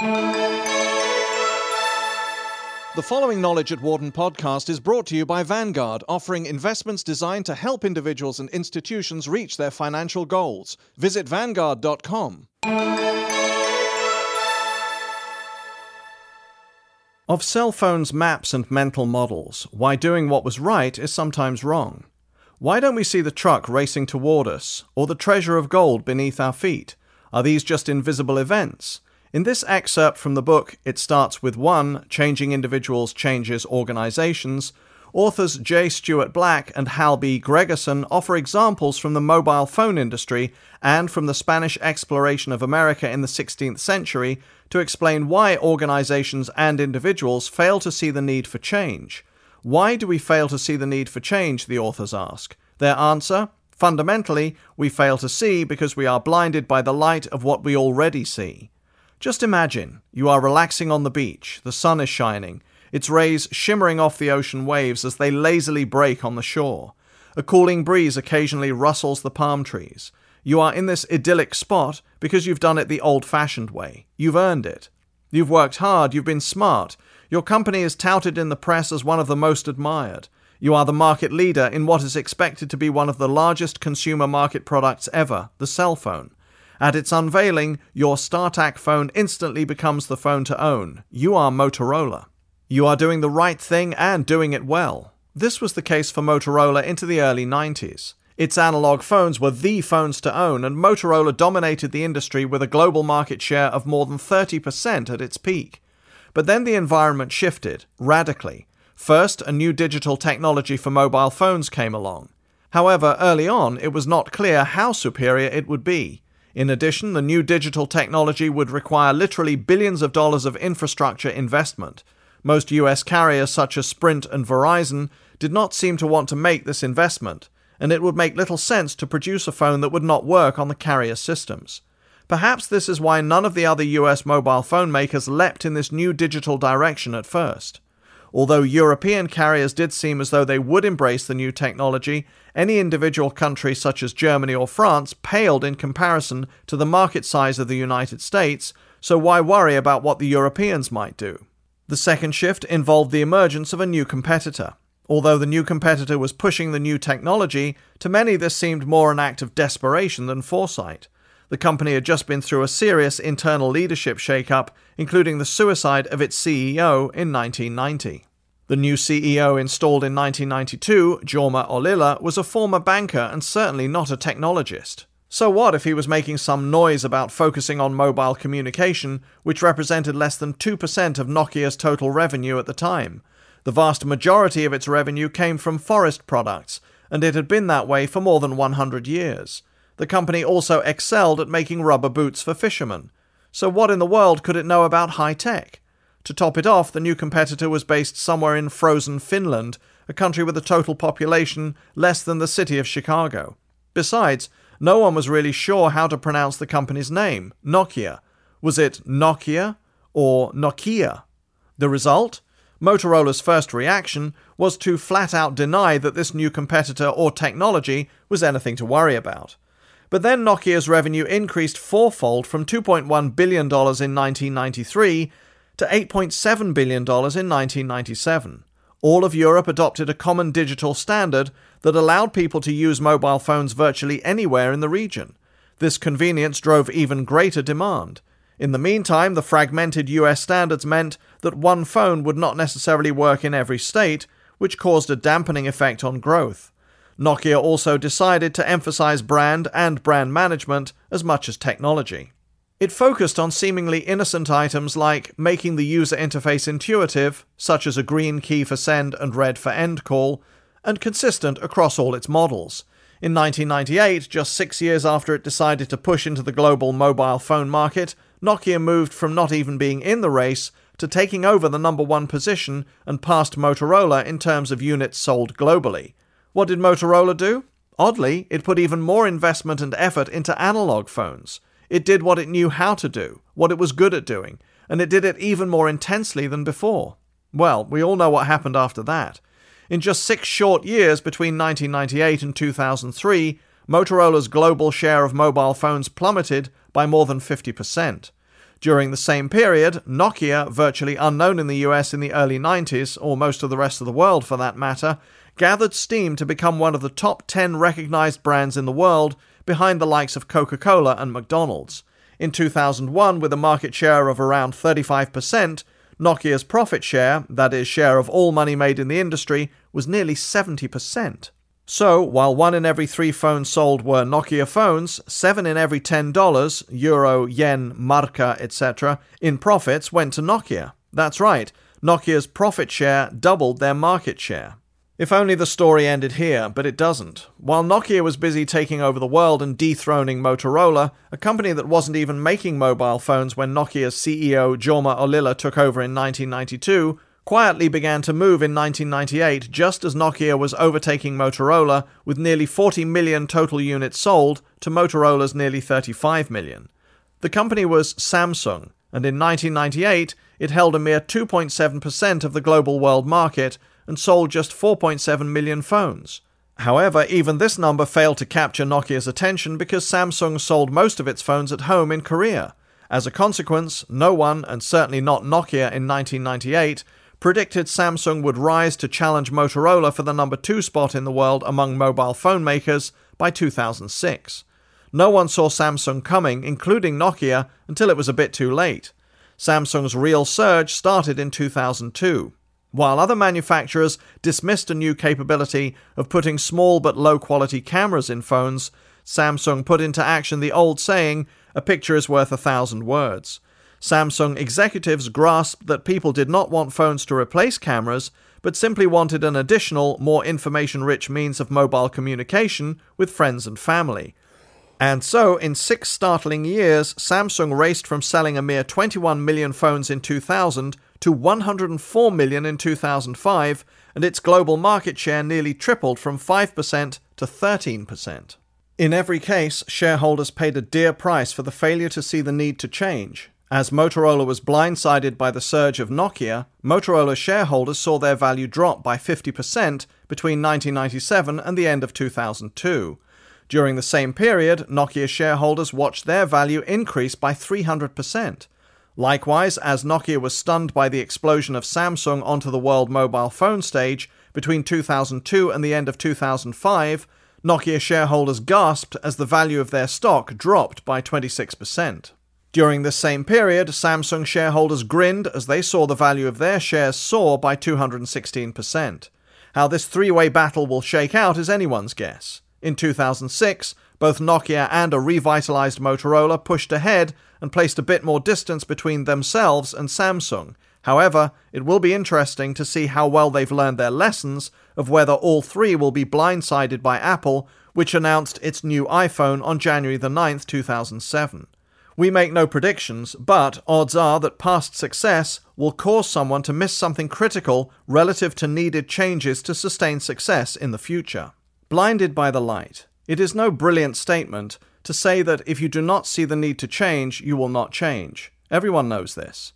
The following Knowledge at Wharton podcast is brought to you by Vanguard, offering investments designed to help individuals and institutions reach their financial goals. Visit Vanguard.com. Of cell phones, maps, and mental models, why doing what was right is sometimes wrong. Why don't we see the truck racing toward us, or the treasure of gold beneath our feet? Are these just invisible events? In this excerpt from the book, it starts with 1. Changing Individuals Changes Organizations. Authors J. Stewart Black and Hal B. Gregersen offer examples from the mobile phone industry and from the Spanish exploration of America in the 16th century to explain why organizations and individuals fail to see the need for change. Why do we fail to see the need for change? The authors ask. Their answer? Fundamentally, we fail to see because we are blinded by the light of what we already see. Just imagine you are relaxing on the beach, the sun is shining, its rays shimmering off the ocean waves as they lazily break on the shore. A cooling breeze occasionally rustles the palm trees. You are in this idyllic spot because you've done it the old fashioned way. You've earned it. You've worked hard, you've been smart. Your company is touted in the press as one of the most admired. You are the market leader in what is expected to be one of the largest consumer market products ever, the cell phone. At its unveiling, your StarTAC phone instantly becomes the phone to own. You are Motorola. You are doing the right thing and doing it well. This was the case for Motorola into the early 90s. Its analog phones were the phones to own, and Motorola dominated the industry with a global market share of more than 30% at its peak. But then the environment shifted, radically. First, a new digital technology for mobile phones came along. However, early on, it was not clear how superior it would be. In addition, the new digital technology would require literally billions of dollars of infrastructure investment. Most US carriers, such as Sprint and Verizon, did not seem to want to make this investment, and it would make little sense to produce a phone that would not work on the carrier systems. Perhaps this is why none of the other US mobile phone makers leapt in this new digital direction at first. Although European carriers did seem as though they would embrace the new technology, any individual country such as Germany or France paled in comparison to the market size of the United States, so why worry about what the Europeans might do? The second shift involved the emergence of a new competitor. Although the new competitor was pushing the new technology, to many this seemed more an act of desperation than foresight. The company had just been through a serious internal leadership shake-up, including the suicide of its CEO in 1990. The new CEO installed in 1992, Jorma Ollila, was a former banker and certainly not a technologist. So what if he was making some noise about focusing on mobile communication, which represented less than 2% of Nokia's total revenue at the time? The vast majority of its revenue came from forest products, and it had been that way for more than 100 years. The company also excelled at making rubber boots for fishermen. So, what in the world could it know about high tech? To top it off, the new competitor was based somewhere in frozen Finland, a country with a total population less than the city of Chicago. Besides, no one was really sure how to pronounce the company's name, Nokia. Was it Nokia or Nokia? The result? Motorola's first reaction was to flat out deny that this new competitor or technology was anything to worry about. But then Nokia's revenue increased fourfold from $2.1 billion in 1993 to $8.7 billion in 1997. All of Europe adopted a common digital standard that allowed people to use mobile phones virtually anywhere in the region. This convenience drove even greater demand. In the meantime, the fragmented US standards meant that one phone would not necessarily work in every state, which caused a dampening effect on growth. Nokia also decided to emphasize brand and brand management as much as technology. It focused on seemingly innocent items like making the user interface intuitive, such as a green key for send and red for end call, and consistent across all its models. In 1998, just six years after it decided to push into the global mobile phone market, Nokia moved from not even being in the race to taking over the number one position and passed Motorola in terms of units sold globally. What did Motorola do? Oddly, it put even more investment and effort into analog phones. It did what it knew how to do, what it was good at doing, and it did it even more intensely than before. Well, we all know what happened after that. In just six short years between 1998 and 2003, Motorola's global share of mobile phones plummeted by more than 50%. During the same period, Nokia, virtually unknown in the US in the early 90s, or most of the rest of the world for that matter, gathered steam to become one of the top 10 recognized brands in the world, behind the likes of Coca Cola and McDonald's. In 2001, with a market share of around 35%, Nokia's profit share, that is, share of all money made in the industry, was nearly 70%. So, while one in every three phones sold were Nokia phones, seven in every ten dollars, euro, yen, markka, etc., in profits went to Nokia. That's right, Nokia's profit share doubled their market share. If only the story ended here, but it doesn't. While Nokia was busy taking over the world and dethroning Motorola, a company that wasn't even making mobile phones when Nokia's CEO Jorma Ollila took over in 1992, quietly began to move in 1998 just as Nokia was overtaking Motorola with nearly 40 million total units sold to Motorola's nearly 35 million. The company was Samsung, and in 1998 it held a mere 2.7% of the global world market and sold just 4.7 million phones. However, even this number failed to capture Nokia's attention because Samsung sold most of its phones at home in Korea. As a consequence, no one, and certainly not Nokia in 1998, predicted Samsung would rise to challenge Motorola for the number two spot in the world among mobile phone makers by 2006. No one saw Samsung coming, including Nokia, until it was a bit too late. Samsung's real surge started in 2002. While other manufacturers dismissed a new capability of putting small but low quality cameras in phones, Samsung put into action the old saying, a picture is worth a thousand words. Samsung executives grasped that people did not want phones to replace cameras, but simply wanted an additional, more information rich means of mobile communication with friends and family. And so, in six startling years, Samsung raced from selling a mere 21 million phones in 2000 to 104 million in 2005, and its global market share nearly tripled from 5% to 13%. In every case, shareholders paid a dear price for the failure to see the need to change, as Motorola was blindsided by the surge of Nokia, Motorola shareholders saw their value drop by 50% between 1997 and the end of 2002. During the same period, Nokia shareholders watched their value increase by 300%. Likewise, as Nokia was stunned by the explosion of Samsung onto the world mobile phone stage between 2002 and the end of 2005, Nokia shareholders gasped as the value of their stock dropped by 26%. During this same period, Samsung shareholders grinned as they saw the value of their shares soar by 216%. How this three way battle will shake out is anyone's guess. In 2006, both Nokia and a revitalized Motorola pushed ahead and placed a bit more distance between themselves and Samsung. However, it will be interesting to see how well they've learned their lessons of whether all three will be blindsided by Apple, which announced its new iPhone on January the 9th, 2007. We make no predictions, but odds are that past success will cause someone to miss something critical relative to needed changes to sustain success in the future. Blinded by the light. It is no brilliant statement to say that if you do not see the need to change, you will not change. Everyone knows this.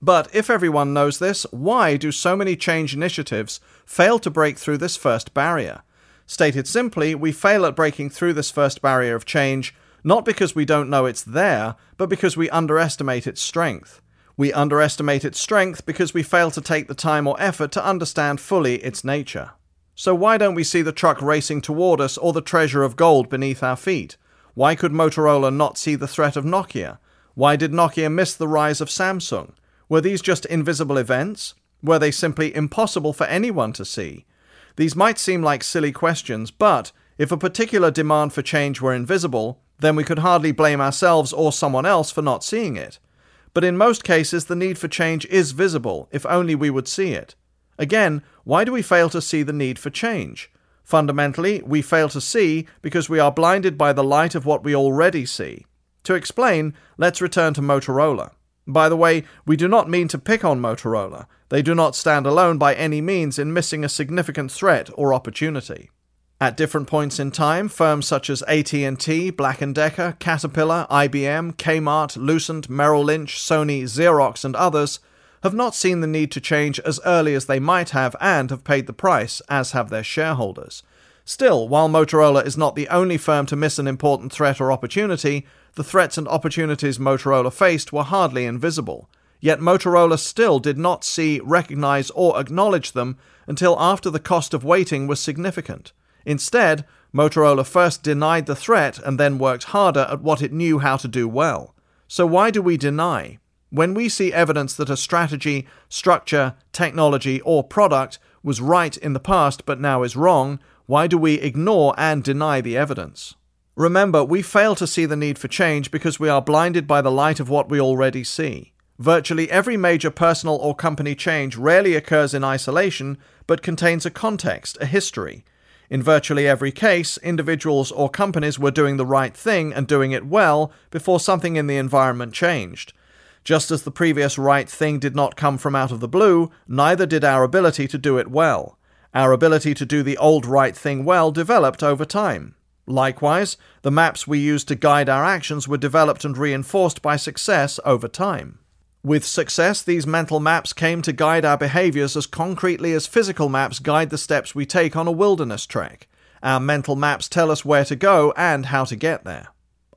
But if everyone knows this, why do so many change initiatives fail to break through this first barrier? Stated simply, we fail at breaking through this first barrier of change not because we don't know it's there, but because we underestimate its strength. We underestimate its strength because we fail to take the time or effort to understand fully its nature. So, why don't we see the truck racing toward us or the treasure of gold beneath our feet? Why could Motorola not see the threat of Nokia? Why did Nokia miss the rise of Samsung? Were these just invisible events? Were they simply impossible for anyone to see? These might seem like silly questions, but if a particular demand for change were invisible, then we could hardly blame ourselves or someone else for not seeing it. But in most cases, the need for change is visible, if only we would see it. Again, why do we fail to see the need for change? Fundamentally, we fail to see because we are blinded by the light of what we already see. To explain, let's return to Motorola. By the way, we do not mean to pick on Motorola. They do not stand alone by any means in missing a significant threat or opportunity. At different points in time, firms such as AT&T, Black & Decker, Caterpillar, IBM, Kmart, Lucent, Merrill Lynch, Sony, Xerox, and others have not seen the need to change as early as they might have and have paid the price, as have their shareholders. Still, while Motorola is not the only firm to miss an important threat or opportunity, the threats and opportunities Motorola faced were hardly invisible. Yet Motorola still did not see, recognize, or acknowledge them until after the cost of waiting was significant. Instead, Motorola first denied the threat and then worked harder at what it knew how to do well. So, why do we deny? When we see evidence that a strategy, structure, technology, or product was right in the past but now is wrong, why do we ignore and deny the evidence? Remember, we fail to see the need for change because we are blinded by the light of what we already see. Virtually every major personal or company change rarely occurs in isolation, but contains a context, a history. In virtually every case, individuals or companies were doing the right thing and doing it well before something in the environment changed. Just as the previous right thing did not come from out of the blue, neither did our ability to do it well. Our ability to do the old right thing well developed over time. Likewise, the maps we used to guide our actions were developed and reinforced by success over time. With success, these mental maps came to guide our behaviors as concretely as physical maps guide the steps we take on a wilderness trek. Our mental maps tell us where to go and how to get there.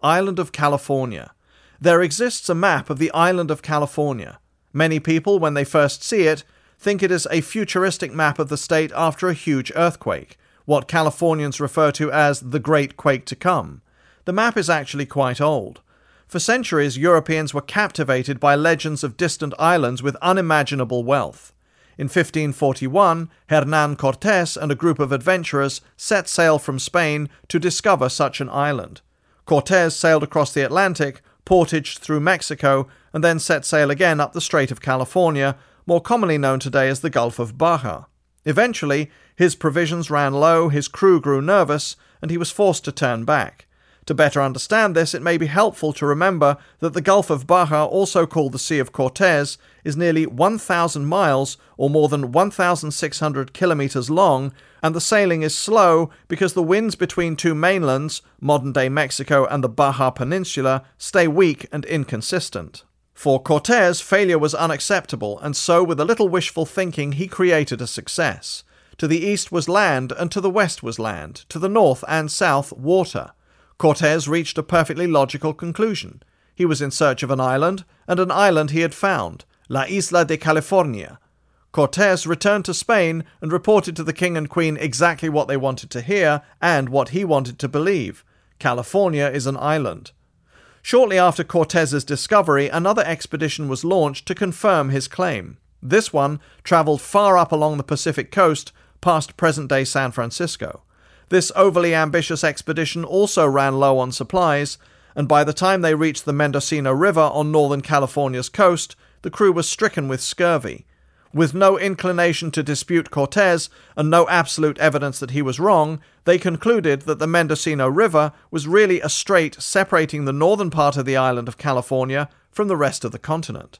Island of California. There exists a map of the island of California. Many people, when they first see it, think it is a futuristic map of the state after a huge earthquake, what Californians refer to as the Great Quake to Come. The map is actually quite old. For centuries, Europeans were captivated by legends of distant islands with unimaginable wealth. In 1541, Hernan Cortes and a group of adventurers set sail from Spain to discover such an island. Cortes sailed across the Atlantic, portaged through Mexico, and then set sail again up the Strait of California, more commonly known today as the Gulf of Baja. Eventually, his provisions ran low, his crew grew nervous, and he was forced to turn back. To better understand this, it may be helpful to remember that the Gulf of Baja, also called the Sea of Cortez, is nearly 1,000 miles or more than 1,600 kilometers long, and the sailing is slow because the winds between two mainlands, modern day Mexico and the Baja Peninsula, stay weak and inconsistent. For Cortez, failure was unacceptable, and so, with a little wishful thinking, he created a success. To the east was land, and to the west was land, to the north and south, water. Cortes reached a perfectly logical conclusion. He was in search of an island, and an island he had found, La Isla de California. Cortes returned to Spain and reported to the king and queen exactly what they wanted to hear and what he wanted to believe. California is an island. Shortly after Cortes's discovery, another expedition was launched to confirm his claim. This one traveled far up along the Pacific coast past present day San Francisco. This overly ambitious expedition also ran low on supplies, and by the time they reached the Mendocino River on northern California's coast, the crew was stricken with scurvy. With no inclination to dispute Cortes and no absolute evidence that he was wrong, they concluded that the Mendocino River was really a strait separating the northern part of the island of California from the rest of the continent.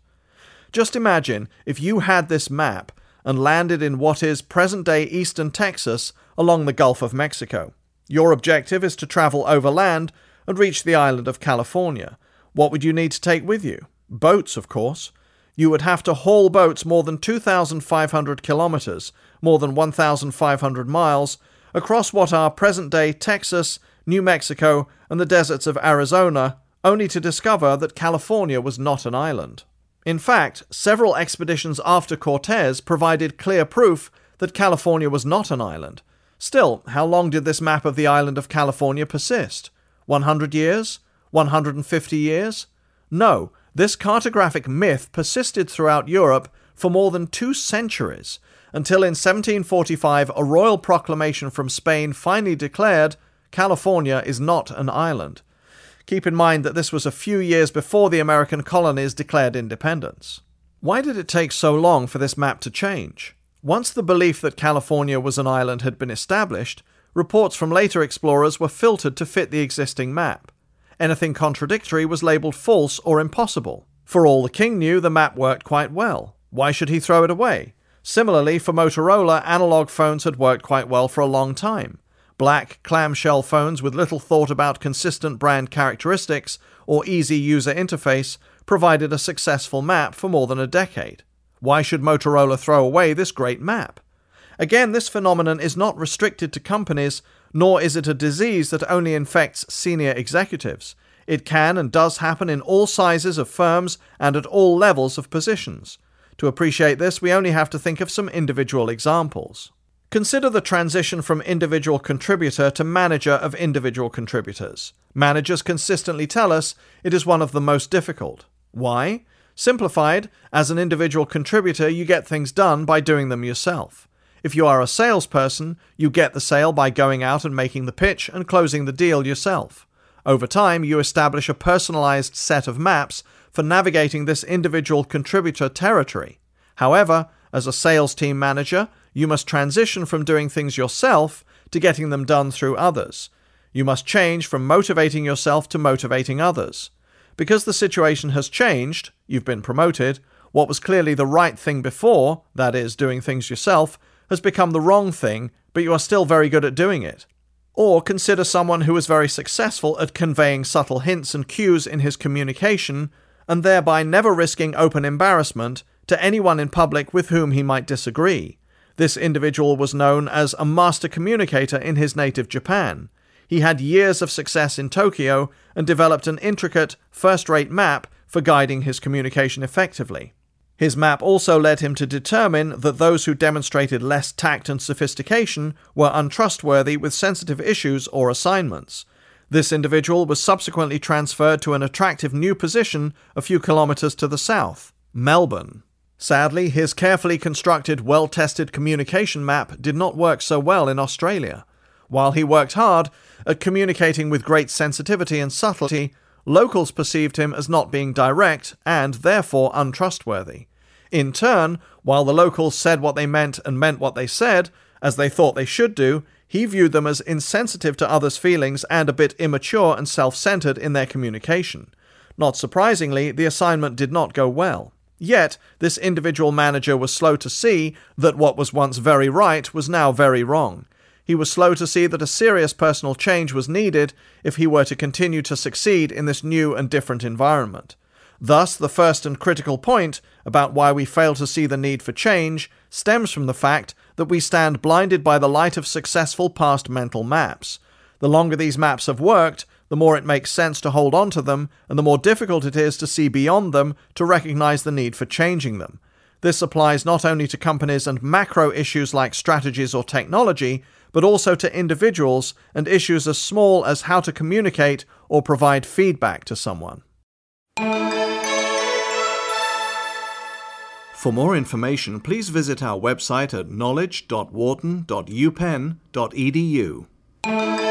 Just imagine if you had this map and landed in what is present day eastern Texas along the Gulf of Mexico. Your objective is to travel overland and reach the island of California. What would you need to take with you? Boats, of course. You would have to haul boats more than 2,500 kilometers, more than 1,500 miles, across what are present day Texas, New Mexico, and the deserts of Arizona, only to discover that California was not an island. In fact, several expeditions after Cortes provided clear proof that California was not an island. Still, how long did this map of the island of California persist? 100 years? 150 years? No, this cartographic myth persisted throughout Europe for more than two centuries, until in 1745 a royal proclamation from Spain finally declared California is not an island. Keep in mind that this was a few years before the American colonies declared independence. Why did it take so long for this map to change? Once the belief that California was an island had been established, reports from later explorers were filtered to fit the existing map. Anything contradictory was labelled false or impossible. For all the king knew, the map worked quite well. Why should he throw it away? Similarly, for Motorola, analog phones had worked quite well for a long time. Black clamshell phones with little thought about consistent brand characteristics or easy user interface provided a successful map for more than a decade. Why should Motorola throw away this great map? Again, this phenomenon is not restricted to companies, nor is it a disease that only infects senior executives. It can and does happen in all sizes of firms and at all levels of positions. To appreciate this, we only have to think of some individual examples. Consider the transition from individual contributor to manager of individual contributors. Managers consistently tell us it is one of the most difficult. Why? Simplified, as an individual contributor, you get things done by doing them yourself. If you are a salesperson, you get the sale by going out and making the pitch and closing the deal yourself. Over time, you establish a personalized set of maps for navigating this individual contributor territory. However, as a sales team manager, you must transition from doing things yourself to getting them done through others. You must change from motivating yourself to motivating others. Because the situation has changed, you've been promoted, what was clearly the right thing before, that is, doing things yourself, has become the wrong thing, but you are still very good at doing it. Or consider someone who is very successful at conveying subtle hints and cues in his communication, and thereby never risking open embarrassment to anyone in public with whom he might disagree. This individual was known as a master communicator in his native Japan. He had years of success in Tokyo and developed an intricate, first rate map for guiding his communication effectively. His map also led him to determine that those who demonstrated less tact and sophistication were untrustworthy with sensitive issues or assignments. This individual was subsequently transferred to an attractive new position a few kilometres to the south, Melbourne. Sadly, his carefully constructed, well tested communication map did not work so well in Australia. While he worked hard at communicating with great sensitivity and subtlety, locals perceived him as not being direct and therefore untrustworthy. In turn, while the locals said what they meant and meant what they said, as they thought they should do, he viewed them as insensitive to others' feelings and a bit immature and self centered in their communication. Not surprisingly, the assignment did not go well. Yet, this individual manager was slow to see that what was once very right was now very wrong. He was slow to see that a serious personal change was needed if he were to continue to succeed in this new and different environment. Thus, the first and critical point about why we fail to see the need for change stems from the fact that we stand blinded by the light of successful past mental maps. The longer these maps have worked, the more it makes sense to hold on to them, and the more difficult it is to see beyond them to recognize the need for changing them. This applies not only to companies and macro issues like strategies or technology, but also to individuals and issues as small as how to communicate or provide feedback to someone. For more information, please visit our website at knowledge.wharton.upenn.edu.